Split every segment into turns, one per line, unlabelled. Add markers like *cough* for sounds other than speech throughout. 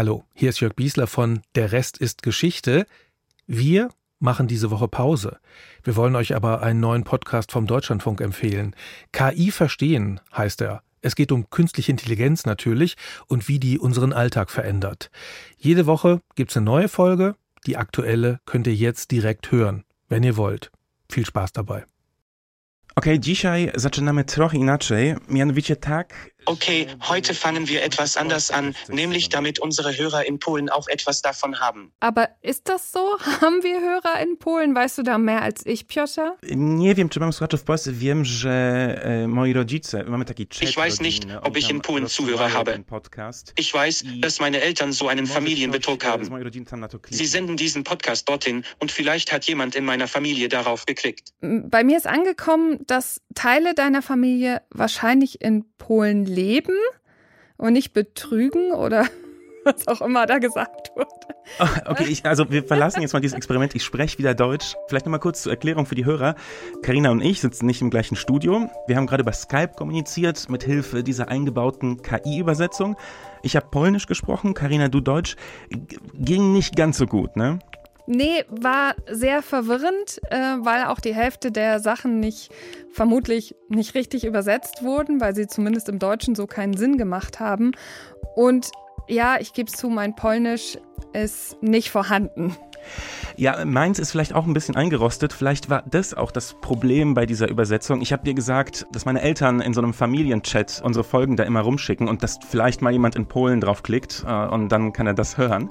Hallo, hier ist Jörg Biesler von Der Rest ist Geschichte. Wir machen diese Woche Pause. Wir wollen euch aber einen neuen Podcast vom Deutschlandfunk empfehlen. KI verstehen heißt er. Es geht um künstliche Intelligenz natürlich und wie die unseren Alltag verändert. Jede Woche gibt's eine neue Folge. Die aktuelle könnt ihr jetzt direkt hören, wenn ihr wollt. Viel Spaß dabei.
Okay, dzisiaj zaczynamy trochę inaczej, mianowicie tak,
Okay, heute fangen wir etwas anders an, nämlich damit unsere Hörer in Polen auch etwas davon haben.
Aber ist das so? *laughs* Haben wir Hörer in Polen? Weißt du da mehr als ich, Piotr?
Nie wiem, czy mam słuchaczy w Polsce. Wiem, że e, moi rodzice, mamy taki chat
Ich weiß nicht, ob ich in Polen Zuhörer habe. Ich weiß, dass meine Eltern so einen Familienbetrug haben. Sie senden diesen Podcast dorthin und vielleicht hat jemand in meiner Familie darauf geklickt.
Bei mir ist angekommen, dass Teile deiner Familie wahrscheinlich in Polen leben und nicht betrügen oder *laughs* was auch immer da gesagt wurde.
Okay, ich, also wir verlassen jetzt mal dieses Experiment. Ich spreche wieder Deutsch. Vielleicht nochmal kurz zur Erklärung für die Hörer. Karina und ich sitzen nicht im gleichen Studio. Wir haben gerade über Skype kommuniziert mit Hilfe dieser eingebauten KI-Übersetzung. Ich habe Polnisch gesprochen, Karina, du Deutsch. Ging nicht ganz so gut, ne?
Nee, war sehr verwirrend, äh, weil auch die Hälfte der Sachen nicht vermutlich nicht richtig übersetzt wurden, weil sie zumindest im Deutschen so keinen Sinn gemacht haben. Und ja, ich gebe es zu, mein Polnisch ist nicht vorhanden.
Ja, meins ist vielleicht auch ein bisschen eingerostet. Vielleicht war das auch das Problem bei dieser Übersetzung. Ich habe dir gesagt, dass meine Eltern in so einem Familienchat unsere Folgen da immer rumschicken und dass vielleicht mal jemand in Polen draufklickt äh, und dann kann er das hören.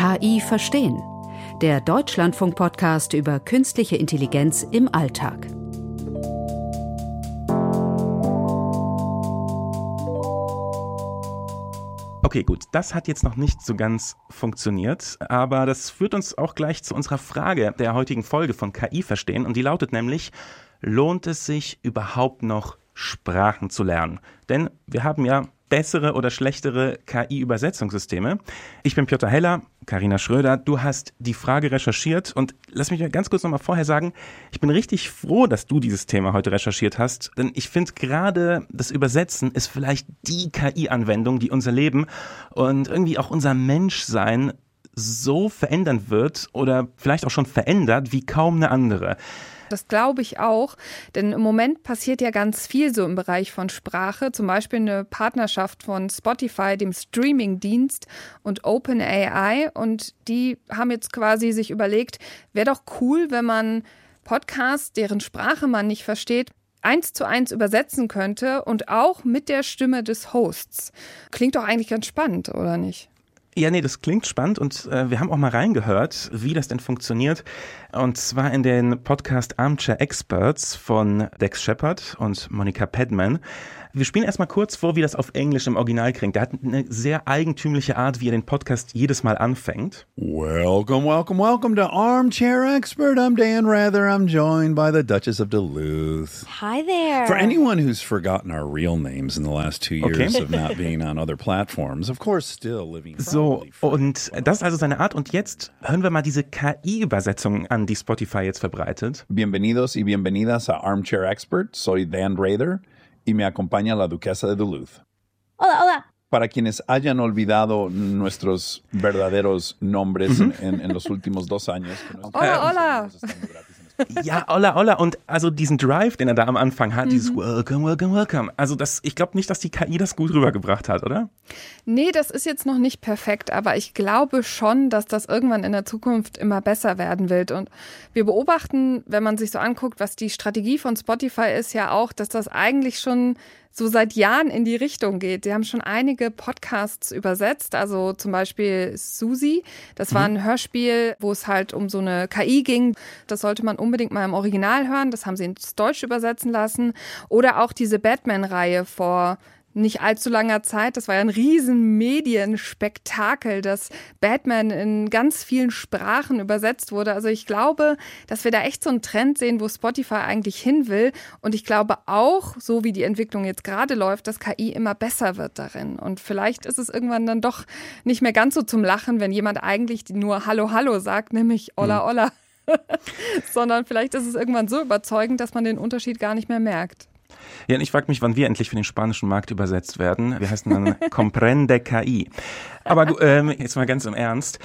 KI verstehen. Der Deutschlandfunk-Podcast über künstliche Intelligenz im Alltag.
Okay, gut, das hat jetzt noch nicht so ganz funktioniert, aber das führt uns auch gleich zu unserer Frage der heutigen Folge von KI verstehen und die lautet nämlich, lohnt es sich überhaupt noch Sprachen zu lernen? Denn wir haben ja bessere oder schlechtere KI-Übersetzungssysteme. Ich bin Piotr Heller, Karina Schröder. Du hast die Frage recherchiert und lass mich ganz kurz nochmal vorher sagen, ich bin richtig froh, dass du dieses Thema heute recherchiert hast, denn ich finde gerade das Übersetzen ist vielleicht die KI-Anwendung, die unser Leben und irgendwie auch unser Menschsein so verändern wird oder vielleicht auch schon verändert wie kaum eine andere.
Das glaube ich auch, denn im Moment passiert ja ganz viel so im Bereich von Sprache, zum Beispiel eine Partnerschaft von Spotify, dem Streaming-Dienst und OpenAI und die haben jetzt quasi sich überlegt, wäre doch cool, wenn man Podcasts, deren Sprache man nicht versteht, eins zu eins übersetzen könnte und auch mit der Stimme des Hosts. Klingt doch eigentlich ganz spannend, oder nicht?
Ja, nee, das klingt spannend und äh, wir haben auch mal reingehört, wie das denn funktioniert. Und zwar in den Podcast Armchair Experts von Dex Shepard und Monica Padman. Wir spielen erstmal kurz vor, wie das auf Englisch im Original klingt. Der hat eine sehr eigentümliche Art, wie er den Podcast jedes Mal anfängt.
Welcome, welcome, welcome to Armchair Expert. I'm Dan Rather. I'm joined by the Duchess of Duluth.
Hi there.
For anyone who's forgotten our real names in the last two years
Okay.
of not being on other platforms, of course, still living.
So,
free.
und das ist also seine Art. Und jetzt hören wir mal diese KI-Übersetzung an, die Spotify jetzt verbreitet.
Bienvenidos y bienvenidas a Armchair Expert. Soy Dan Rather y me acompaña la Duquesa de Duluth.
Hola, hola.
Para quienes hayan olvidado nuestros verdaderos nombres en, en- en los últimos dos años. que
Hola, hola.
Ja, Olla, Olla. Und also diesen Drive, den er da am Anfang hat, dieses Welcome, Welcome, Welcome. Also das, ich glaube nicht, dass die KI das gut rübergebracht hat, oder?
Nee, das ist jetzt noch nicht perfekt, aber ich glaube schon, dass das irgendwann in der Zukunft immer besser werden wird. Und wir beobachten, wenn man sich so anguckt, was die Strategie von Spotify ist, ja auch, dass das eigentlich schon so seit Jahren in die Richtung geht. Sie haben schon einige Podcasts übersetzt, also zum Beispiel Susi. Das war ein Hörspiel, wo es halt um so eine KI ging. Das sollte man unbedingt mal im Original hören. Das haben sie ins Deutsch übersetzen lassen. Oder auch diese Batman-Reihe vor nicht allzu langer Zeit. Das war ja ein riesen Medienspektakel, dass Batman in ganz vielen Sprachen übersetzt wurde. Also ich glaube, dass wir da echt so einen Trend sehen, wo Spotify eigentlich hin will. Und ich glaube auch, so wie die Entwicklung jetzt gerade läuft, dass KI immer besser wird darin. Und vielleicht ist es irgendwann dann doch nicht mehr ganz so zum Lachen, wenn jemand eigentlich nur Hallo, Hallo sagt, nämlich Olla, Olla. *laughs* Sondern vielleicht ist es irgendwann so überzeugend, dass man den Unterschied gar nicht mehr merkt.
Ja, und ich frage mich, wann wir endlich für den spanischen Markt übersetzt werden. Wir heißen dann *laughs* Comprende KI. Aber ähm, jetzt mal ganz im Ernst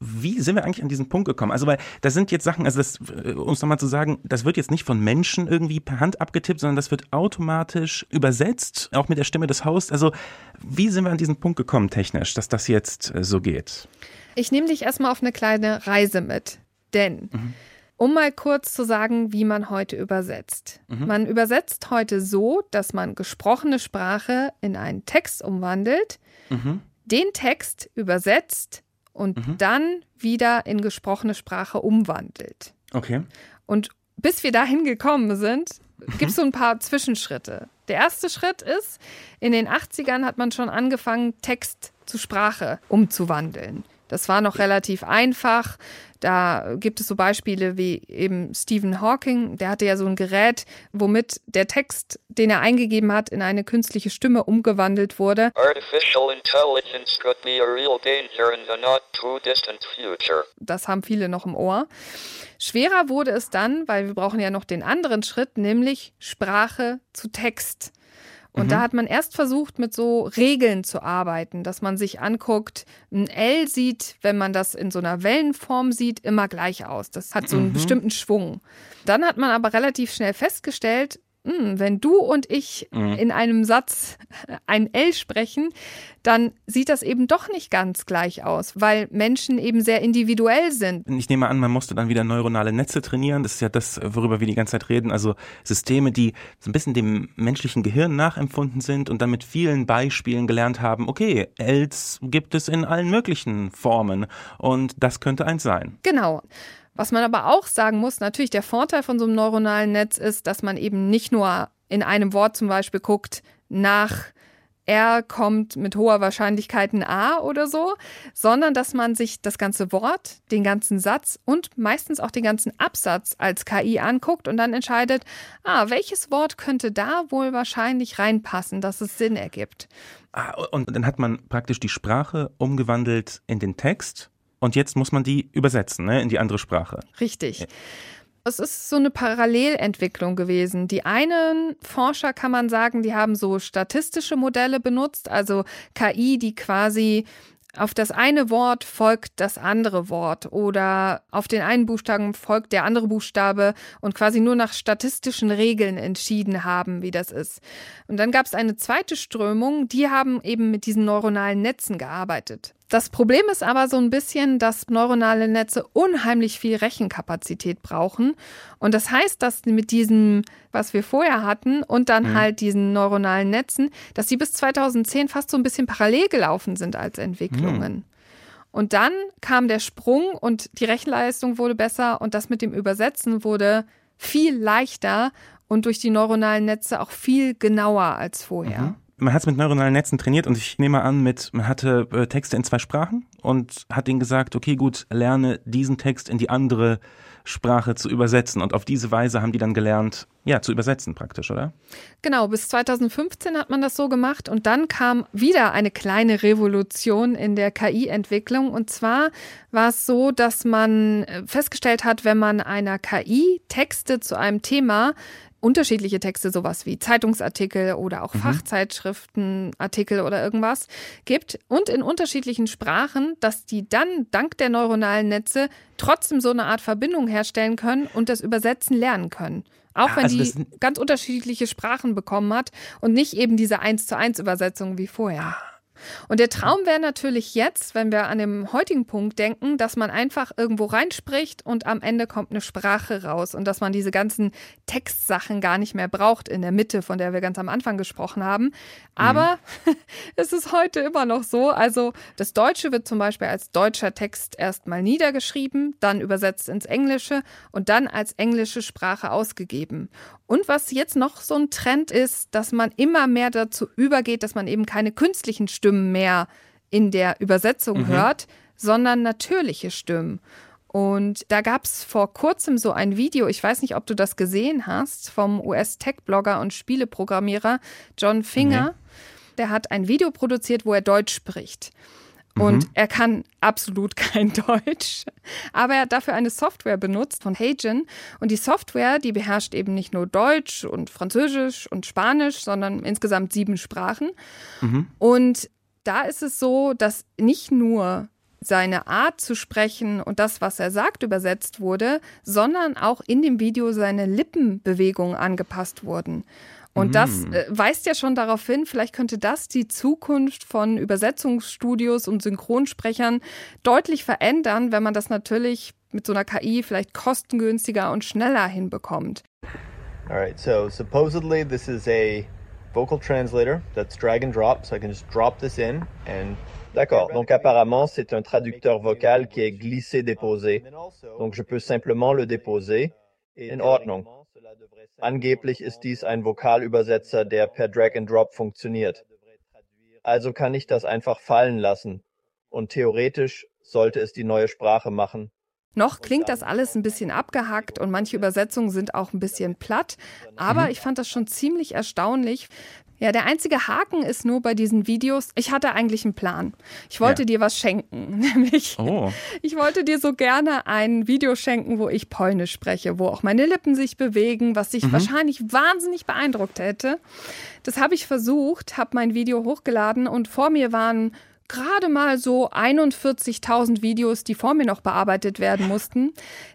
wie sind wir eigentlich an diesen Punkt gekommen? Also, weil da sind jetzt Sachen, also das, äh, um es nochmal zu sagen, das wird jetzt nicht von Menschen irgendwie per Hand abgetippt, sondern das wird automatisch übersetzt, auch mit der Stimme des Hosts. Also, wie sind wir an diesen Punkt gekommen technisch, dass das jetzt äh, so geht?
Ich nehme dich erstmal auf eine kleine Reise mit, denn mhm. Um mal kurz zu sagen, wie man heute übersetzt. Mhm. Man übersetzt heute so, dass man gesprochene Sprache in einen Text umwandelt, mhm. den Text übersetzt, und mhm. dann wieder in gesprochene Sprache umwandelt.
Okay.
Und bis wir dahin gekommen sind, gibt es so ein paar Zwischenschritte. Der erste Schritt ist, in den 80ern hat man schon angefangen, Text zu Sprache umzuwandeln. Das war noch relativ einfach. Da gibt es so Beispiele wie eben Stephen Hawking, der hatte ja so ein Gerät, womit der Text, den er eingegeben hat, in eine künstliche Stimme umgewandelt wurde. Artificial intelligence could be a real danger in the not too distant future. Das haben viele noch im Ohr. Schwerer wurde es dann, weil wir brauchen ja noch den anderen Schritt, nämlich Sprache zu Text. Und mhm. da hat man erst versucht, mit so Regeln zu arbeiten, dass man sich anguckt, ein L sieht, wenn man das in so einer Wellenform sieht, immer gleich aus. Das hat so einen mhm. bestimmten Schwung. Dann hat man aber relativ schnell festgestellt, wenn du und ich mhm. in einem Satz ein L sprechen, dann sieht das eben doch nicht ganz gleich aus, weil Menschen eben sehr individuell sind.
Ich nehme an, man musste dann wieder neuronale Netze trainieren. Das ist ja das, worüber wir die ganze Zeit reden. Also Systeme, die so ein bisschen dem menschlichen Gehirn nachempfunden sind und dann mit vielen Beispielen gelernt haben, okay, Ls gibt es in allen möglichen Formen und das könnte eins sein.
Genau. Was man aber auch sagen muss, natürlich der Vorteil von so einem neuronalen Netz ist, dass man eben nicht nur in einem Wort zum Beispiel guckt, nach R kommt mit hoher Wahrscheinlichkeit ein A oder so, sondern dass man sich das ganze Wort, den ganzen Satz und meistens auch den ganzen Absatz als KI anguckt und dann entscheidet, ah, welches Wort könnte da wohl wahrscheinlich reinpassen, dass es Sinn ergibt.
Ah, und dann hat man praktisch die Sprache umgewandelt in den Text und jetzt muss man die übersetzen ne, in die andere Sprache.
Richtig. Es ist so eine Parallelentwicklung gewesen. Die einen Forscher kann man sagen, die haben so statistische Modelle benutzt, also KI, die quasi auf das eine Wort folgt das andere Wort oder auf den einen Buchstaben folgt der andere Buchstabe und quasi nur nach statistischen Regeln entschieden haben, wie das ist. Und dann gab es eine zweite Strömung, die haben eben mit diesen neuronalen Netzen gearbeitet. Das Problem ist aber so ein bisschen, dass neuronale Netze unheimlich viel Rechenkapazität brauchen. Und das heißt, dass mit diesem, was wir vorher hatten, und dann mhm. halt diesen neuronalen Netzen, dass die bis 2010 fast so ein bisschen parallel gelaufen sind als Entwicklungen. Mhm. Und dann kam der Sprung und die Rechenleistung wurde besser und das mit dem Übersetzen wurde viel leichter und durch die neuronalen Netze auch viel genauer als vorher. Mhm
man hat es mit neuronalen Netzen trainiert und ich nehme an, mit, man hatte äh, Texte in zwei Sprachen und hat ihnen gesagt, okay, gut, lerne diesen Text in die andere Sprache zu übersetzen. Und auf diese Weise haben die dann gelernt, ja, zu übersetzen praktisch, oder?
Genau, bis 2015 hat man das so gemacht und dann kam wieder eine kleine Revolution in der KI-Entwicklung. Und zwar war es so, dass man äh, festgestellt hat, wenn man einer KI Texte zu einem Thema unterschiedliche Texte, sowas wie Zeitungsartikel oder auch mhm. Fachzeitschriftenartikel oder irgendwas gibt und in unterschiedlichen Sprachen, dass die dann dank der neuronalen Netze trotzdem so eine Art Verbindung herstellen können und das Übersetzen lernen können. Auch ah, wenn also die ganz unterschiedliche Sprachen bekommen hat und nicht eben diese 1 zu 1 Übersetzung wie vorher. Und der Traum wäre natürlich jetzt, wenn wir an den heutigen Punkt denken, dass man einfach irgendwo reinspricht und am Ende kommt eine Sprache raus und dass man diese ganzen Textsachen gar nicht mehr braucht in der Mitte, von der wir ganz am Anfang gesprochen haben. Aber mhm. *laughs* es ist heute immer noch so. Also das Deutsche wird zum Beispiel als deutscher Text erstmal niedergeschrieben, dann übersetzt ins Englische und dann als englische Sprache ausgegeben. Und was jetzt noch so ein Trend ist, dass man immer mehr dazu übergeht, dass man eben keine künstlichen Stimmen mehr in der Übersetzung mhm. hört, sondern natürliche Stimmen. Und da gab es vor kurzem so ein Video, ich weiß nicht, ob du das gesehen hast, vom US-Tech-Blogger und Spieleprogrammierer John Finger. Mhm. Der hat ein Video produziert, wo er Deutsch spricht. Und mhm. er kann absolut *laughs* kein Deutsch. Aber er hat dafür eine Software benutzt von Hagen. Und die Software, die beherrscht eben nicht nur Deutsch und Französisch und Spanisch, sondern insgesamt sieben Sprachen. Mhm. Und da ist es so, dass nicht nur seine Art zu sprechen und das, was er sagt, übersetzt wurde, sondern auch in dem Video seine Lippenbewegungen angepasst wurden. Und das mm. äh, weist ja schon darauf hin, vielleicht könnte das die Zukunft von Übersetzungsstudios und Synchronsprechern deutlich verändern, wenn man das natürlich mit so einer KI vielleicht kostengünstiger und schneller hinbekommt.
Alright, so supposedly this is a vocal translator that's drag and drop, so I can just drop this in and D'accord. Donc apparemment, c'est un traducteur vocal qui est glissé-déposé. Donc je peux simplement le déposer. In Ordnung. Angeblich ist dies ein Vokalübersetzer, der per Drag and Drop funktioniert. Also kann ich das einfach fallen lassen. Und theoretisch sollte es die neue Sprache machen.
Noch klingt das alles ein bisschen abgehackt und manche Übersetzungen sind auch ein bisschen platt, aber mhm. ich fand das schon ziemlich erstaunlich, ja, der einzige Haken ist nur bei diesen Videos, ich hatte eigentlich einen Plan. Ich wollte ja. dir was schenken, *laughs* nämlich oh. ich wollte dir so gerne ein Video schenken, wo ich Polnisch spreche, wo auch meine Lippen sich bewegen, was dich mhm. wahrscheinlich wahnsinnig beeindruckt hätte. Das habe ich versucht, habe mein Video hochgeladen und vor mir waren gerade mal so 41.000 Videos, die vor mir noch bearbeitet werden mussten.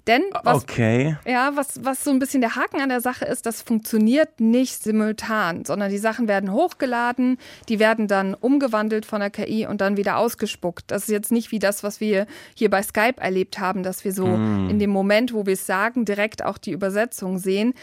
Denn was,
okay.
ja, was, was so ein bisschen der Haken an der Sache ist, das funktioniert nicht simultan, sondern die Sachen werden hochgeladen, die werden dann umgewandelt von der KI und dann wieder ausgespuckt. Das ist jetzt nicht wie das, was wir hier bei Skype erlebt haben, dass wir so mm. in dem Moment, wo wir es sagen, direkt auch die Übersetzung sehen.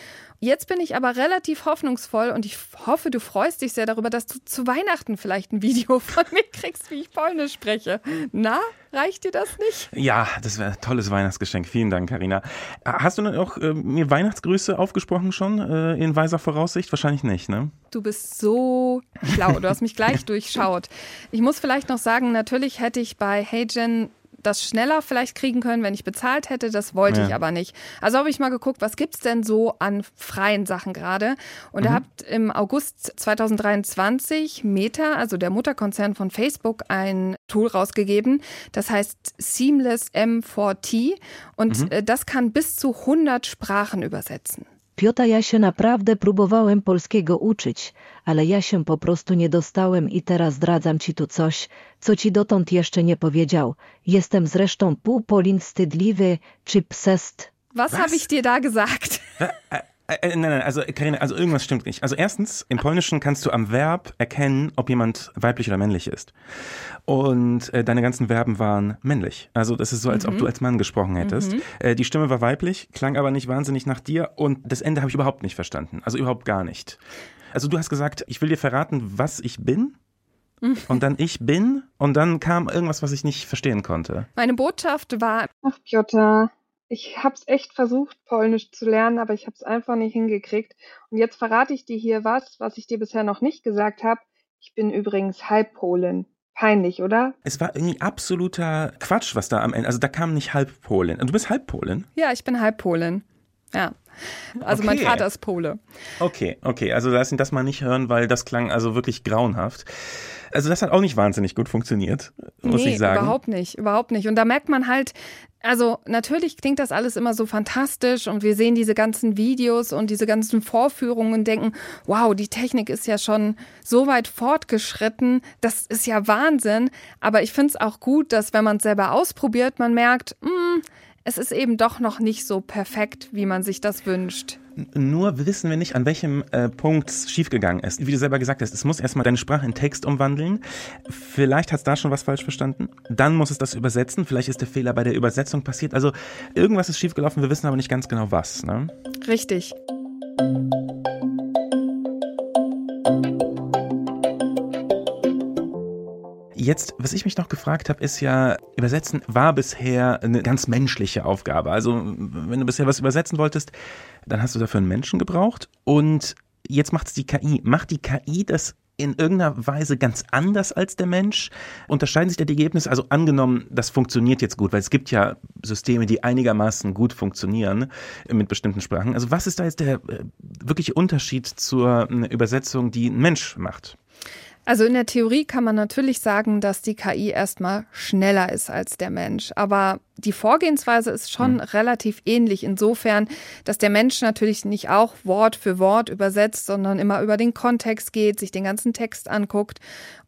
Jetzt bin ich aber relativ hoffnungsvoll und ich hoffe, du freust dich sehr darüber, dass du zu Weihnachten vielleicht ein Video von mir kriegst, wie ich Polnisch spreche. Na, reicht dir das nicht?
Ja, das wäre ein tolles Weihnachtsgeschenk. Vielen Dank, Karina. Hast du auch äh, mir Weihnachtsgrüße aufgesprochen schon äh, in weiser Voraussicht? Wahrscheinlich nicht, ne?
Du bist so schlau. Du hast mich gleich *laughs* durchschaut. Ich muss vielleicht noch sagen, natürlich hätte ich bei HeyGen das schneller vielleicht kriegen können, wenn ich bezahlt hätte. Das wollte ja. ich aber nicht. Also habe ich mal geguckt, was gibt es denn so an freien Sachen gerade? Und mhm. da habt im August 2023 Meta, also der Mutterkonzern von Facebook, ein Tool rausgegeben. Das heißt Seamless M4T. Und mhm. Äh, das kann bis zu 100 Sprachen übersetzen.
Piota, ja się naprawdę próbowałem polskiego uczyć, ale ja się po prostu nie dostałem i teraz zdradzam ci tu coś, co ci dotąd jeszcze nie powiedział. Jestem zresztą pół Polin wstydliwy, czy psest.
Was, Was? habe ich dir da gesagt?
Äh, äh, nein, nein, also Karina, also irgendwas stimmt nicht. Also erstens, im Polnischen kannst du am Verb erkennen, ob jemand weiblich oder männlich ist. Und äh, deine ganzen Verben waren männlich. Also das ist so, als mhm. ob du als Mann gesprochen hättest. Mhm. Äh, die Stimme war weiblich, klang aber nicht wahnsinnig nach dir und das Ende habe ich überhaupt nicht verstanden. Also überhaupt gar nicht. Also du hast gesagt, ich will dir verraten, was ich bin. Mhm. *laughs* Und dann ich bin und dann kam irgendwas, was ich nicht verstehen konnte.
Meine Botschaft war,
ach Piotr, ich habe es echt versucht, Polnisch zu lernen, aber ich habe es einfach nicht hingekriegt. Und jetzt verrate ich dir hier was, was ich dir bisher noch nicht gesagt habe. Ich bin übrigens Halbpolin. Peinlich, oder?
Es war irgendwie absoluter Quatsch, was da am Ende. Also da kam nicht Halbpolin. Du bist Halbpolin?
Ja, ich bin Halbpolin. Ja. Also okay. mein Vater ist Pole.
Okay, okay. Also lass ihn das mal nicht hören, weil das klang also wirklich grauenhaft. Also das hat auch nicht wahnsinnig gut funktioniert, muss nee, ich sagen.
Überhaupt nicht, überhaupt nicht. Und da merkt man halt, also natürlich klingt das alles immer so fantastisch und wir sehen diese ganzen Videos und diese ganzen Vorführungen und denken, wow, die Technik ist ja schon so weit fortgeschritten, das ist ja Wahnsinn. Aber ich finde es auch gut, dass wenn man es selber ausprobiert, man merkt, mh, hm, es ist eben doch noch nicht so perfekt, wie man sich das wünscht.
Nur wissen wir nicht, an welchem äh, Punkt es schiefgegangen ist. Wie du selber gesagt hast, es muss erstmal deine Sprache in Text umwandeln. Vielleicht hast du da schon was falsch verstanden. Dann muss es das übersetzen. Vielleicht ist der Fehler bei der Übersetzung passiert. Also irgendwas ist schiefgelaufen, wir wissen aber nicht ganz genau was. Ne?
Richtig.
Jetzt, was ich mich noch gefragt habe, ist ja, Übersetzen war bisher eine ganz menschliche Aufgabe. Also, wenn du bisher was übersetzen wolltest, dann hast du dafür einen Menschen gebraucht und jetzt macht es die KI. Macht die KI das in irgendeiner Weise ganz anders als der Mensch? Unterscheiden sich da die Ergebnisse? Also angenommen, das funktioniert jetzt gut, weil es gibt ja Systeme, die einigermaßen gut funktionieren mit bestimmten Sprachen. Also was ist da jetzt der äh, wirkliche Unterschied zur äh, Übersetzung, die ein Mensch macht?
Also in der Theorie kann man natürlich sagen, dass die KI erstmal schneller ist als der Mensch. Aber die Vorgehensweise ist schon mhm. relativ ähnlich insofern, dass der Mensch natürlich nicht auch Wort für Wort übersetzt, sondern immer über den Kontext geht, sich den ganzen Text anguckt.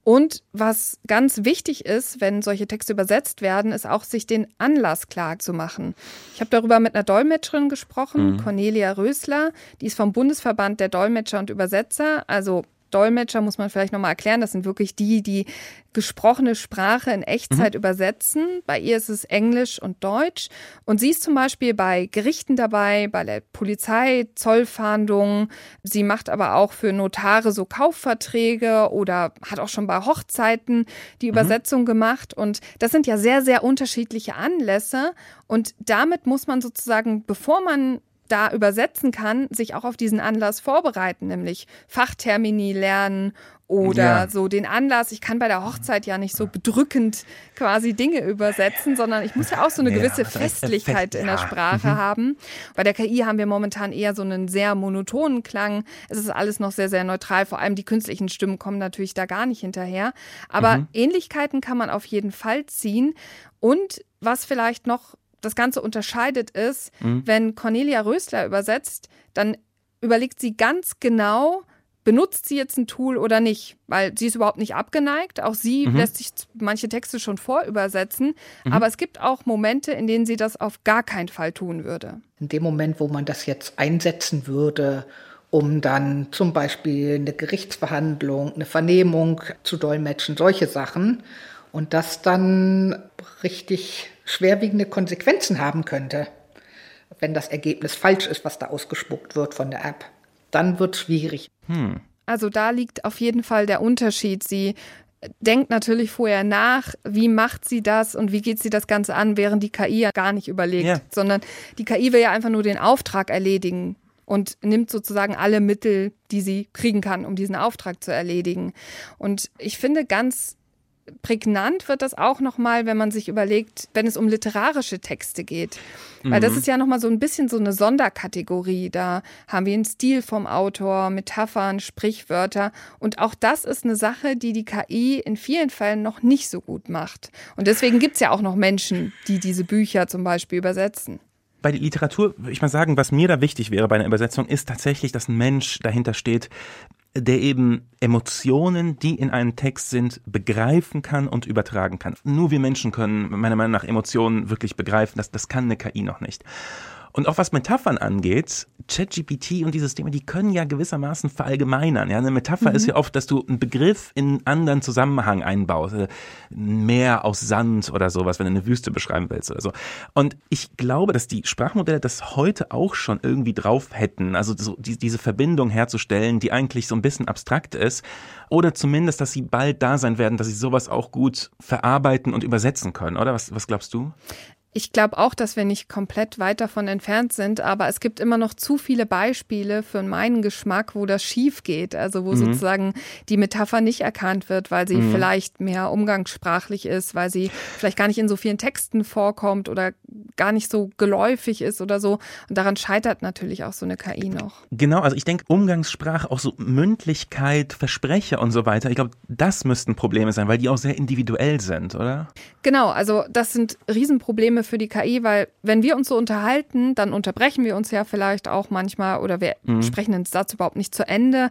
Und was ganz wichtig ist, wenn solche Texte übersetzt werden, ist auch, sich den Anlass klar zu machen. Ich habe darüber mit einer Dolmetscherin gesprochen, mhm. Cornelia Rösler, die ist vom Bundesverband der Dolmetscher und Übersetzer, also Dolmetscher muss man vielleicht nochmal erklären. Das sind wirklich die, die gesprochene Sprache in Echtzeit mhm. übersetzen. Bei ihr ist es Englisch und Deutsch. Und sie ist zum Beispiel bei Gerichten dabei, bei der Polizei, Zollfahndungen. Sie macht aber auch für Notare so Kaufverträge oder hat auch schon bei Hochzeiten die mhm. Übersetzung gemacht. Und das sind ja sehr, sehr unterschiedliche Anlässe. Und damit muss man sozusagen, bevor man da übersetzen kann, sich auch auf diesen Anlass vorbereiten, nämlich Fachtermini lernen oder ja. so den Anlass. Ich kann bei der Hochzeit ja nicht so bedrückend quasi Dinge übersetzen, sondern ich muss ja auch so eine gewisse ja, Festlichkeit in der Sprache mhm. haben. Bei der KI haben wir momentan eher so einen sehr monotonen Klang. Es ist alles noch sehr, sehr neutral. Vor allem die künstlichen Stimmen kommen natürlich da gar nicht hinterher. Aber mhm. Ähnlichkeiten kann man auf jeden Fall ziehen. Und was vielleicht noch das Ganze unterscheidet, ist, mhm. wenn Cornelia Rösler übersetzt, dann überlegt sie ganz genau, benutzt sie jetzt ein Tool oder nicht, weil sie ist überhaupt nicht abgeneigt. Auch sie mhm. lässt sich manche Texte schon vorübersetzen, mhm. aber es gibt auch Momente, in denen sie das auf gar keinen Fall tun würde.
In dem Moment, wo man das jetzt einsetzen würde, um dann zum Beispiel eine Gerichtsverhandlung, eine Vernehmung zu dolmetschen, solche Sachen, und das dann richtig schwerwiegende Konsequenzen haben könnte, wenn das Ergebnis falsch ist, was da ausgespuckt wird von der App. Dann wird es schwierig.
Hm. Also da liegt auf jeden Fall der Unterschied. Sie denkt natürlich vorher nach, wie macht sie das und wie geht sie das Ganze an, während die KI ja gar nicht überlegt, ja. sondern die KI will ja einfach nur den Auftrag erledigen und nimmt sozusagen alle Mittel, die sie kriegen kann, um diesen Auftrag zu erledigen. Und ich finde ganz prägnant wird das auch nochmal, wenn man sich überlegt, wenn es um literarische Texte geht. Weil das mhm. ist ja nochmal so ein bisschen so eine Sonderkategorie. Da haben wir einen Stil vom Autor, Metaphern, Sprichwörter. Und auch das ist eine Sache, die die KI in vielen Fällen noch nicht so gut macht. Und deswegen gibt es ja auch noch Menschen, die diese Bücher zum Beispiel übersetzen
bei der Literatur würde ich mal sagen, was mir da wichtig wäre bei einer Übersetzung, ist tatsächlich, dass ein Mensch dahinter steht, der eben Emotionen, die in einem Text sind, begreifen kann und übertragen kann. Nur wir Menschen können meiner Meinung nach Emotionen wirklich begreifen. Das, das kann eine KI noch nicht. Und auch was Metaphern angeht, ChatGPT und die Systeme, die können ja gewissermaßen verallgemeinern. Ja, eine Metapher mhm. ist ja oft, dass du einen Begriff in einen anderen Zusammenhang einbaust. Ein Meer aus Sand oder sowas, wenn du eine Wüste beschreiben willst oder so. Und ich glaube, dass die Sprachmodelle das heute auch schon irgendwie drauf hätten. Also so die, diese Verbindung herzustellen, die eigentlich so ein bisschen abstrakt ist. Oder zumindest, dass sie bald da sein werden, dass sie sowas auch gut verarbeiten und übersetzen können, oder? Was, was glaubst du?
Ich glaube auch, dass wir nicht komplett weit davon entfernt sind, aber es gibt immer noch zu viele Beispiele für meinen Geschmack, wo das schief geht. Also wo mhm. sozusagen die Metapher nicht erkannt wird, weil sie mhm. vielleicht mehr umgangssprachlich ist, weil sie vielleicht gar nicht in so vielen Texten vorkommt oder gar nicht so geläufig ist oder so. Und daran scheitert natürlich auch so eine KI noch.
Genau, also ich denke, Umgangssprache, auch so Mündlichkeit, Versprecher und so weiter, ich glaube, das müssten Probleme sein, weil die auch sehr individuell sind, oder?
Genau, also das sind Riesenprobleme für die KI, weil wenn wir uns so unterhalten, dann unterbrechen wir uns ja vielleicht auch manchmal oder wir mhm. sprechen den Satz überhaupt nicht zu Ende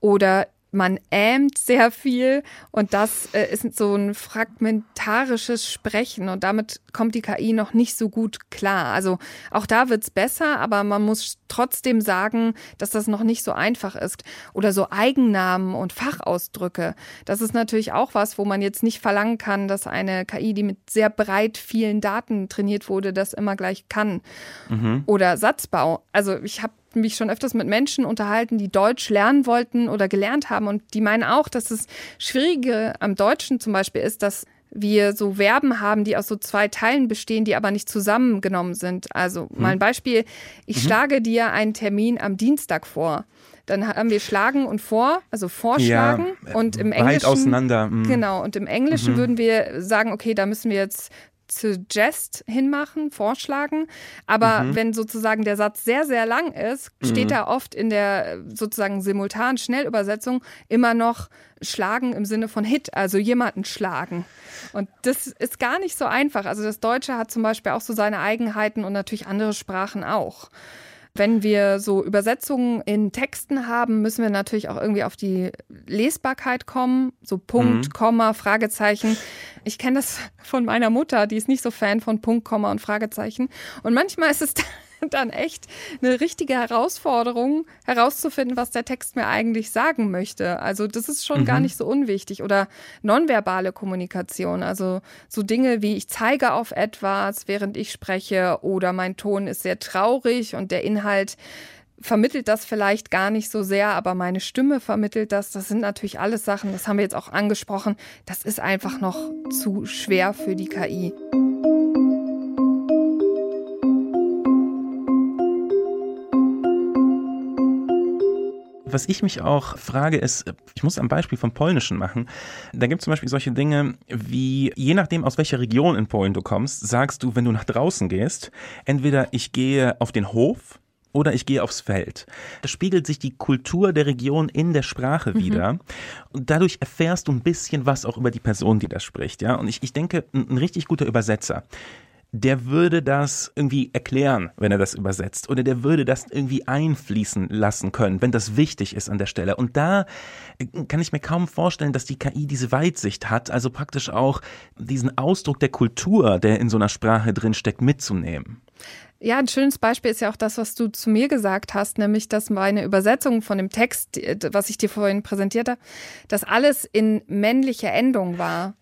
oder man ähmt sehr viel und das äh, ist so ein fragmentarisches Sprechen und damit kommt die KI noch nicht so gut klar. Also auch da wird's besser, aber man muss trotzdem sagen, dass das noch nicht so einfach ist. Oder so Eigennamen und Fachausdrücke. Das ist natürlich auch was, wo man jetzt nicht verlangen kann, dass eine KI, die mit sehr breit vielen Daten trainiert wurde, das immer gleich kann. Mhm. Oder Satzbau. Also ich habe mich schon öfters mit Menschen unterhalten, die Deutsch lernen wollten oder gelernt haben und die meinen auch, dass das Schwierige am Deutschen zum Beispiel ist, dass wir so Verben haben, die aus so zwei Teilen bestehen, die aber nicht zusammengenommen sind. Also mal ein. Beispiel. Ich mhm. schlage dir einen Termin am Dienstag vor. Dann haben wir schlagen und vor, also vorschlagen
ja,
und im Englischen
weit auseinander.
Mhm. Genau und im Englischen mhm. würden wir sagen, okay, da müssen wir jetzt suggest hinmachen, vorschlagen. Aber mhm. wenn sozusagen der Satz sehr, sehr lang ist, steht mhm. da oft in der sozusagen simultanen Schnellübersetzung immer noch schlagen im Sinne von Hit, also jemanden schlagen. Und das ist gar nicht so einfach. Also das Deutsche hat zum Beispiel auch so seine Eigenheiten und natürlich andere Sprachen auch. Wenn wir so Übersetzungen in Texten haben, müssen wir natürlich auch irgendwie auf die Lesbarkeit kommen. So Punkt, mhm. Komma, Fragezeichen. Ich kenne das von meiner Mutter, die ist nicht so Fan von Punkt, Komma und Fragezeichen. Und manchmal ist es dann echt eine richtige Herausforderung, herauszufinden, was der Text mir eigentlich sagen möchte. Also das ist schon mhm. gar nicht so unwichtig. Oder nonverbale Kommunikation, also so Dinge wie ich zeige auf etwas, während ich spreche, oder mein Ton ist sehr traurig und der Inhalt vermittelt das vielleicht gar nicht so sehr, aber meine Stimme vermittelt das. Das sind natürlich alles Sachen, das haben wir jetzt auch angesprochen. Das ist einfach noch zu schwer für die KI.
Was ich mich auch frage, ist, ich muss ein Beispiel vom Polnischen machen. Da gibt es zum Beispiel solche Dinge wie, je nachdem, aus welcher Region in Polen du kommst, sagst du, wenn du nach draußen gehst, entweder ich gehe auf den Hof oder ich gehe aufs Feld. Da spiegelt sich die Kultur der Region in der Sprache mhm. wieder. Und dadurch erfährst du ein bisschen was auch über die Person, die das spricht. Ja? Und ich, ich denke, ein, ein richtig guter Übersetzer der würde das irgendwie erklären, wenn er das übersetzt. Oder der würde das irgendwie einfließen lassen können, wenn das wichtig ist an der Stelle. Und da äh, kann ich mir kaum vorstellen, dass die KI diese Weitsicht hat, also praktisch auch diesen Ausdruck der Kultur, der in so einer Sprache drinsteckt, mitzunehmen.
Ja, ein schönes Beispiel ist ja auch das, was du zu mir gesagt hast, nämlich, dass meine Übersetzung von dem Text, was ich dir vorhin präsentiert habe, dass alles in männlicher Endung war.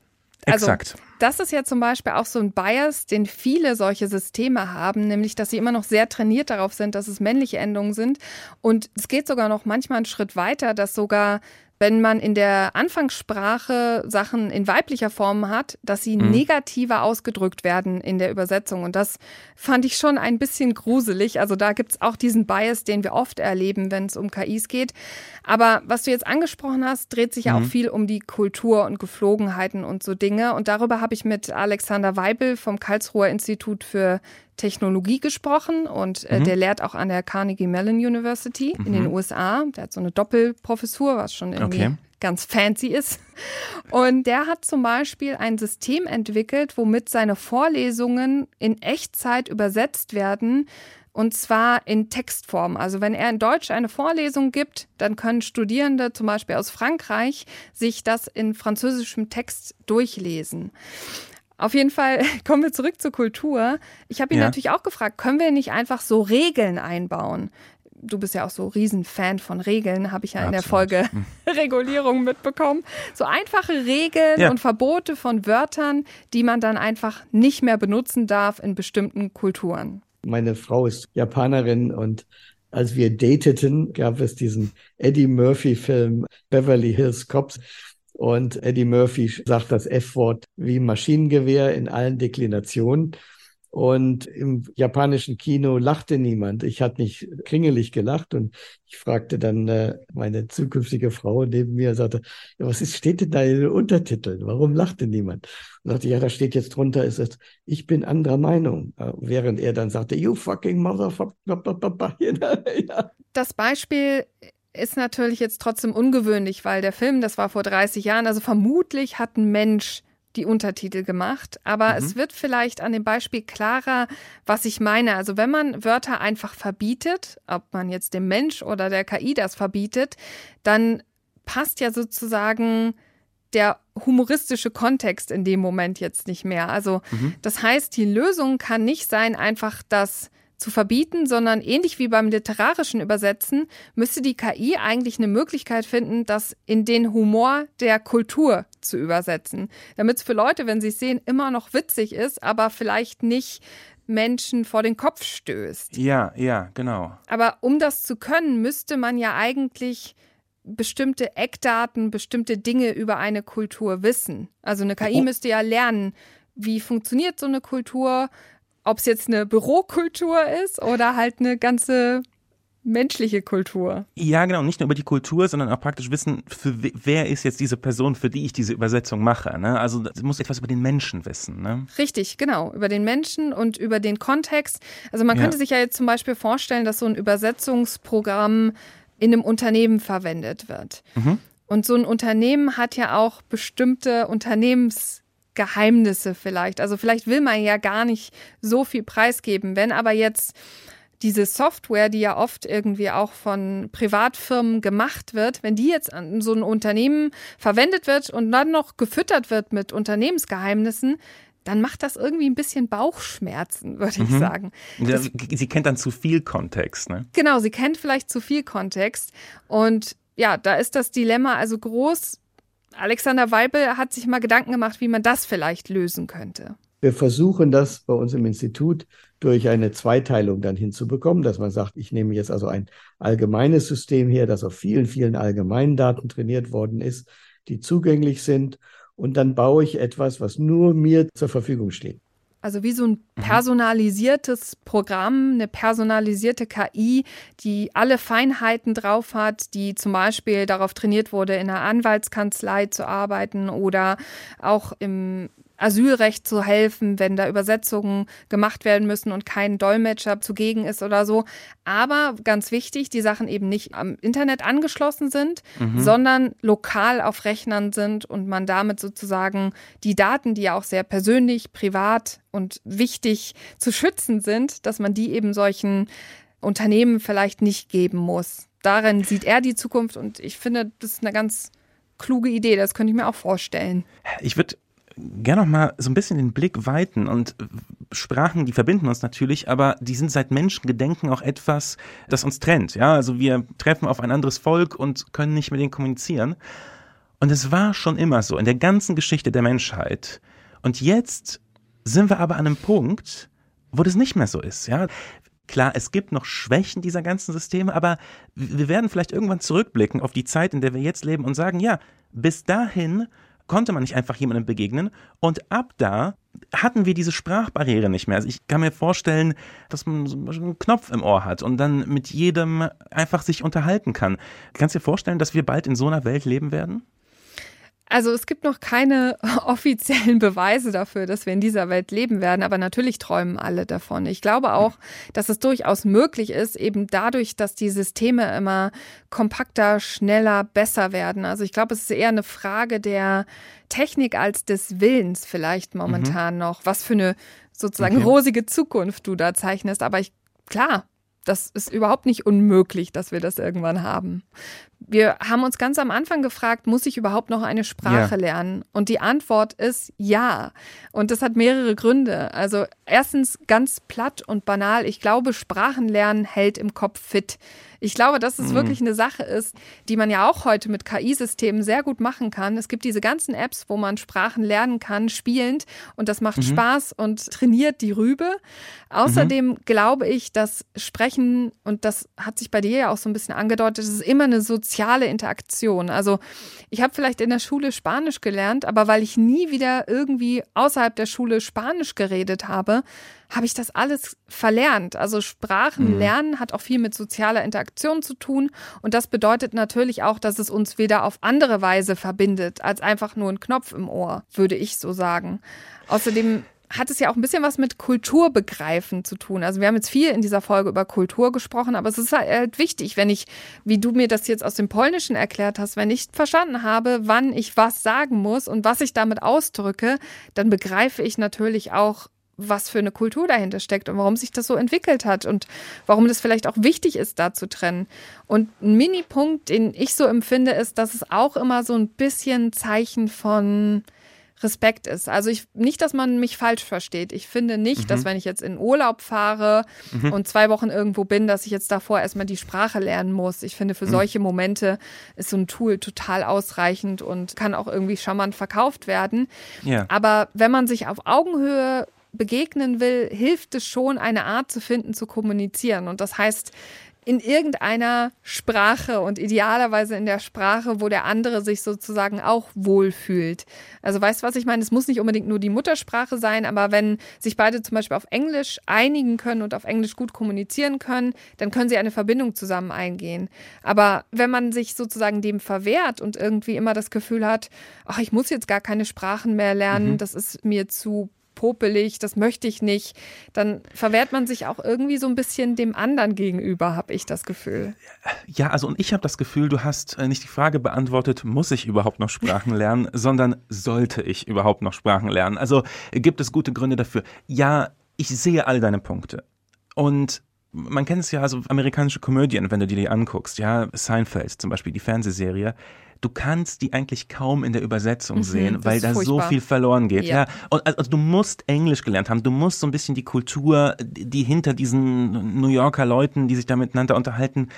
Also, Exakt.
Das ist ja zum Beispiel auch so ein Bias, den viele solche Systeme haben, nämlich dass sie immer noch sehr trainiert darauf sind, dass es männliche Endungen sind. Und es geht sogar noch manchmal einen Schritt weiter, dass sogar wenn man in der Anfangssprache Sachen in weiblicher Form hat, dass sie mhm. negativer ausgedrückt werden in der Übersetzung. Und das fand ich schon ein bisschen gruselig. Also da gibt es auch diesen Bias, den wir oft erleben, wenn es um KIs geht. Aber was du jetzt angesprochen hast, dreht sich ja mhm. auch viel um die Kultur und Geflogenheiten und so Dinge. Und darüber habe ich mit Alexander Weibel vom Karlsruher Institut für Technologie gesprochen und äh, mhm. der lehrt auch an der Carnegie Mellon University mhm. in den mhm. USA. Der hat so eine Doppelprofessur, was schon irgendwie okay. ganz fancy ist. Und der hat zum Beispiel ein System entwickelt, womit seine Vorlesungen in Echtzeit übersetzt werden. Und zwar in Textform. Also wenn er in Deutsch eine Vorlesung gibt, dann können Studierende zum Beispiel aus Frankreich sich das in französischem Text durchlesen. Auf jeden Fall *laughs* kommen wir zurück zur Kultur. Ich habe ihn ja. natürlich auch gefragt, können wir nicht einfach so Regeln einbauen? Du bist ja auch so Riesenfan von Regeln, habe ich ja Absolut. in der Folge hm. *laughs* Regulierung mitbekommen. So einfache Regeln ja. und Verbote von Wörtern, die man dann einfach nicht mehr benutzen darf in bestimmten Kulturen.
Meine Frau ist Japanerin und als wir dateten, gab es diesen Eddie Murphy-Film Beverly Hills Cops. Und Eddie Murphy sagt das F-Wort wie Maschinengewehr in allen Deklinationen. Und im japanischen Kino lachte niemand. Ich hatte nicht kringelig gelacht und ich fragte dann äh, meine zukünftige Frau neben mir, sagte, ja, was ist, steht denn da in den Untertiteln? Warum lachte niemand? Und sagte, ja, da steht jetzt drunter, ist es, ich bin anderer Meinung. Äh, während er dann sagte, you fucking motherfucker. *laughs* *laughs*
Das Beispiel ist natürlich jetzt trotzdem ungewöhnlich, weil der Film, das war vor 30 Jahren, also vermutlich hat ein Mensch die Untertitel gemacht, aber mhm. es wird vielleicht an dem Beispiel klarer, was ich meine. Also wenn man Wörter einfach verbietet, ob man jetzt dem Mensch oder der KI das verbietet, dann passt ja sozusagen der humoristische Kontext in dem Moment jetzt nicht mehr. Also mhm. das heißt, die Lösung kann nicht sein, einfach das zu verbieten, sondern ähnlich wie beim literarischen Übersetzen müsste die KI eigentlich eine Möglichkeit finden, das in den Humor der Kultur zu übersetzen, damit es für Leute, wenn sie es sehen, immer noch witzig ist, aber vielleicht nicht Menschen vor den Kopf stößt.
Ja, ja, genau.
Aber um das zu können, müsste man ja eigentlich bestimmte Eckdaten, bestimmte Dinge über eine Kultur wissen. Also eine KI oh. müsste ja lernen, wie funktioniert so eine Kultur, ob es jetzt eine Bürokultur ist oder halt eine ganze menschliche Kultur.
Ja, genau, nicht nur über die Kultur, sondern auch praktisch wissen, für wer ist jetzt diese Person, für die ich diese Übersetzung mache. Ne? Also es muss etwas über den Menschen wissen. Ne?
Richtig, genau, über den Menschen und über den Kontext. Also man ja. könnte sich ja jetzt zum Beispiel vorstellen, dass so ein Übersetzungsprogramm in einem Unternehmen verwendet wird. Mhm. Und so ein Unternehmen hat ja auch bestimmte Unternehmensgeheimnisse vielleicht. Also vielleicht will man ja gar nicht so viel preisgeben. Wenn aber jetzt diese Software, die ja oft irgendwie auch von Privatfirmen gemacht wird, wenn die jetzt an so ein Unternehmen verwendet wird und dann noch gefüttert wird mit Unternehmensgeheimnissen, dann macht das irgendwie ein bisschen Bauchschmerzen, würde ich mhm. sagen.
Das, sie kennt dann zu viel Kontext, ne?
Genau, sie kennt vielleicht zu viel Kontext. Und ja, da ist das Dilemma also groß. Alexander Weibel hat sich mal Gedanken gemacht, wie man das vielleicht lösen könnte.
Wir versuchen das bei uns im Institut durch eine Zweiteilung dann hinzubekommen, dass man sagt, ich nehme jetzt also ein allgemeines System her, das auf vielen, vielen allgemeinen Daten trainiert worden ist, die zugänglich sind. Und dann baue ich etwas, was nur mir zur Verfügung steht.
Also wie so ein mhm. personalisiertes Programm, eine personalisierte KI, die alle Feinheiten drauf hat, die zum Beispiel darauf trainiert wurde, in einer Anwaltskanzlei zu arbeiten oder auch im Asylrecht zu helfen, wenn da Übersetzungen gemacht werden müssen und kein Dolmetscher zugegen ist oder so. Aber ganz wichtig, die Sachen eben nicht am Internet angeschlossen sind, mhm. sondern lokal auf Rechnern sind und man damit sozusagen die Daten, die ja auch sehr persönlich, privat und wichtig zu schützen sind, dass man die eben solchen Unternehmen vielleicht nicht geben muss. Darin sieht er die Zukunft und ich finde, das ist eine ganz kluge Idee. Das könnte ich mir auch vorstellen.
Ich würde gerne noch mal so ein bisschen den Blick weiten und Sprachen, die verbinden uns natürlich, aber die sind seit Menschengedenken auch etwas, das uns trennt. Ja, also wir treffen auf ein anderes Volk und können nicht mit denen kommunizieren. Und es war schon immer so in der ganzen Geschichte der Menschheit. Und jetzt sind wir aber an einem Punkt, wo das nicht mehr so ist. Ja, Klar, es gibt noch Schwächen dieser ganzen Systeme, aber wir werden vielleicht irgendwann zurückblicken auf die Zeit, in der wir jetzt leben und sagen, ja, bis dahin konnte man nicht einfach jemandem begegnen. Und ab da hatten wir diese Sprachbarriere nicht mehr. Also ich kann mir vorstellen, dass man so einen Knopf im Ohr hat und dann mit jedem einfach sich unterhalten kann. Kannst du dir vorstellen, dass wir bald in so einer Welt leben werden?
Also es gibt noch keine *laughs* offiziellen Beweise dafür, dass wir in dieser Welt leben werden, aber natürlich träumen alle davon. Ich glaube auch, dass es durchaus möglich ist, eben dadurch, dass die Systeme immer kompakter, schneller, besser werden. Also ich glaube, es ist eher eine Frage der Technik als des Willens vielleicht momentan mhm. noch, was für eine sozusagen okay. rosige Zukunft du da zeichnest. Aber ich, klar, das ist überhaupt nicht unmöglich, dass wir das irgendwann haben. Wir haben uns ganz am Anfang gefragt, muss ich überhaupt noch eine Sprache ja. lernen? Und die Antwort ist ja. Und das hat mehrere Gründe. Also erstens ganz platt und banal. Ich glaube, Sprachenlernen hält im Kopf fit. Ich glaube, dass es mhm. wirklich eine Sache ist, die man ja auch heute mit KI-Systemen sehr gut machen kann. Es gibt diese ganzen Apps, wo man Sprachen lernen kann, spielend und das macht mhm. Spaß und trainiert die Rübe. Außerdem mhm. glaube ich, dass Sprechen, und das hat sich bei dir ja auch so ein bisschen angedeutet, es ist immer eine soziale Interaktion. Also ich habe vielleicht in der Schule Spanisch gelernt, aber weil ich nie wieder irgendwie außerhalb der Schule Spanisch geredet habe, habe ich das alles verlernt. Also Sprachen mhm. lernen hat auch viel mit sozialer Interaktion zu tun. Und das bedeutet natürlich auch, dass es uns wieder auf andere Weise verbindet, als einfach nur ein Knopf im Ohr, würde ich so sagen. Außerdem hat es ja auch ein bisschen was mit Kulturbegreifen zu tun. Also wir haben jetzt viel in dieser Folge über Kultur gesprochen, aber es ist halt wichtig, wenn ich, wie du mir das jetzt aus dem Polnischen erklärt hast, wenn ich verstanden habe, wann ich was sagen muss und was ich damit ausdrücke, dann begreife ich natürlich auch, was für eine Kultur dahinter steckt und warum sich das so entwickelt hat und warum das vielleicht auch wichtig ist, da zu trennen. Und ein Mini-Punkt, den ich so empfinde, ist, dass es auch immer so ein bisschen Zeichen von Respekt ist. Also ich nicht, dass man mich falsch versteht. Ich finde nicht, mhm. dass wenn ich jetzt in Urlaub fahre mhm. und zwei Wochen irgendwo bin, dass ich jetzt davor erstmal die Sprache lernen muss. Ich finde, für mhm. solche Momente ist so ein Tool total ausreichend und kann auch irgendwie charmant verkauft werden. Ja. Aber wenn man sich auf Augenhöhe begegnen will, hilft es schon, eine Art zu finden, zu kommunizieren. Und das heißt, in irgendeiner Sprache und idealerweise in der Sprache, wo der andere sich sozusagen auch wohlfühlt. Also weißt du, was ich meine? Es muss nicht unbedingt nur die Muttersprache sein, aber wenn sich beide zum Beispiel auf Englisch einigen können und auf Englisch gut kommunizieren können, dann können sie eine Verbindung zusammen eingehen. Aber wenn man sich sozusagen dem verwehrt und irgendwie immer das Gefühl hat, ach, ich muss jetzt gar keine Sprachen mehr lernen, mhm. das ist mir zu popelig, das möchte ich nicht, dann verwehrt man sich auch irgendwie so ein bisschen dem anderen gegenüber, habe ich das Gefühl.
Ja, also und ich habe das Gefühl, du hast äh, nicht die Frage beantwortet, muss ich überhaupt noch Sprachen lernen, *laughs* sondern sollte ich überhaupt noch Sprachen lernen? Also gibt es gute Gründe dafür? Ja, ich sehe all deine Punkte. Und man kennt es ja, also amerikanische Komödien, wenn du dir die anguckst, ja, Seinfeld zum Beispiel, die Fernsehserie, du kannst die eigentlich kaum in der Übersetzung mhm, sehen, weil da so viel verloren geht. Ja. ja. Und also du musst Englisch gelernt haben, du musst so ein bisschen die Kultur, die hinter diesen New Yorker Leuten, die sich da miteinander unterhalten,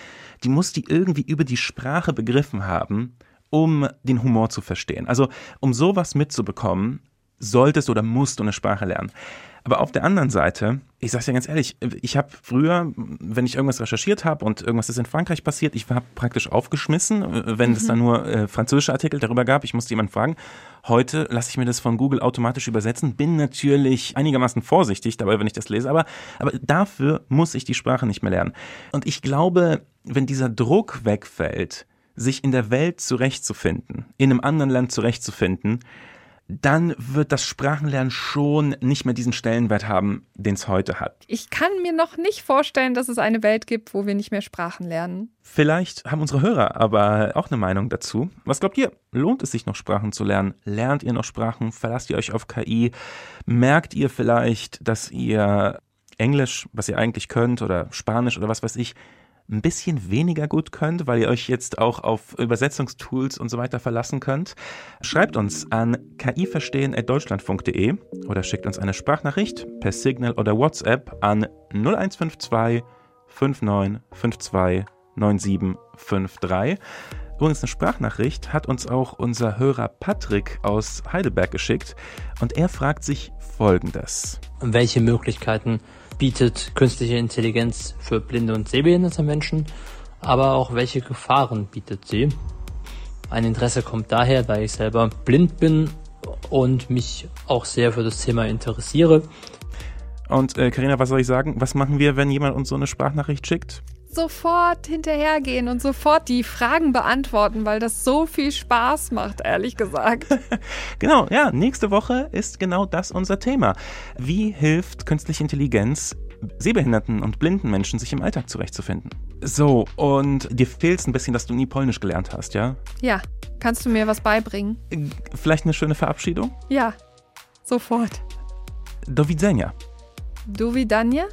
die musst die irgendwie über die Sprache begriffen haben, um den Humor zu verstehen. Also um sowas mitzubekommen, solltest oder musst du eine Sprache lernen. Aber auf der anderen Seite, ich sag's ja ganz ehrlich, ich habe früher, wenn ich irgendwas recherchiert habe und irgendwas ist in Frankreich passiert, ich habe praktisch aufgeschmissen, wenn mhm. es da nur äh, französische Artikel darüber gab, ich musste jemanden fragen. Heute lasse ich mir das von Google automatisch übersetzen, bin natürlich einigermaßen vorsichtig dabei, wenn ich das lese, aber, aber dafür muss ich die Sprache nicht mehr lernen. Und ich glaube, wenn dieser Druck wegfällt, sich in der Welt zurechtzufinden, in einem anderen Land zurechtzufinden, dann wird das Sprachenlernen schon nicht mehr diesen Stellenwert haben, den es heute hat.
Ich kann mir noch nicht vorstellen, dass es eine Welt gibt, wo wir nicht mehr Sprachen lernen.
Vielleicht haben unsere Hörer aber auch eine Meinung dazu. Was glaubt ihr? Lohnt es sich noch Sprachen zu lernen? Lernt ihr noch Sprachen? Verlasst ihr euch auf KI? Merkt ihr vielleicht, dass ihr Englisch, was ihr eigentlich könnt, oder Spanisch oder was weiß ich, ein bisschen weniger gut könnt, weil ihr euch jetzt auch auf Übersetzungstools und so weiter verlassen könnt, schreibt uns an kiverstehen.deutschlandfunk.de oder schickt uns eine Sprachnachricht per Signal oder WhatsApp an 0152 5952 9753. Übrigens eine Sprachnachricht hat uns auch unser Hörer Patrick aus Heidelberg geschickt und er fragt sich folgendes.
Welche Möglichkeiten bietet künstliche Intelligenz für blinde und sehbehinderte Menschen, aber auch welche Gefahren bietet sie. Ein Interesse kommt daher, da ich selber blind bin und mich auch sehr für das Thema interessiere.
Und Karina, äh, was soll ich sagen? Was machen wir, wenn jemand uns so eine Sprachnachricht schickt?
Sofort hinterhergehen und sofort die Fragen beantworten, weil das so viel Spaß macht, ehrlich gesagt. *laughs*
genau, ja, nächste Woche ist genau das unser Thema. Wie hilft künstliche Intelligenz sehbehinderten und blinden Menschen sich im Alltag zurechtzufinden? So, und dir fehlt es ein bisschen, dass du nie Polnisch gelernt hast, ja?
Ja. Kannst du mir was beibringen?
Vielleicht eine schöne Verabschiedung?
Ja, sofort.
Do widzenia.
Do widania?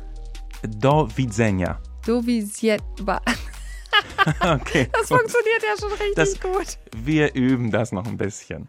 Do widzenia.
So wie es jetzt war. okay. Das gut. funktioniert ja schon richtig das, gut.
Wir üben das noch ein bisschen.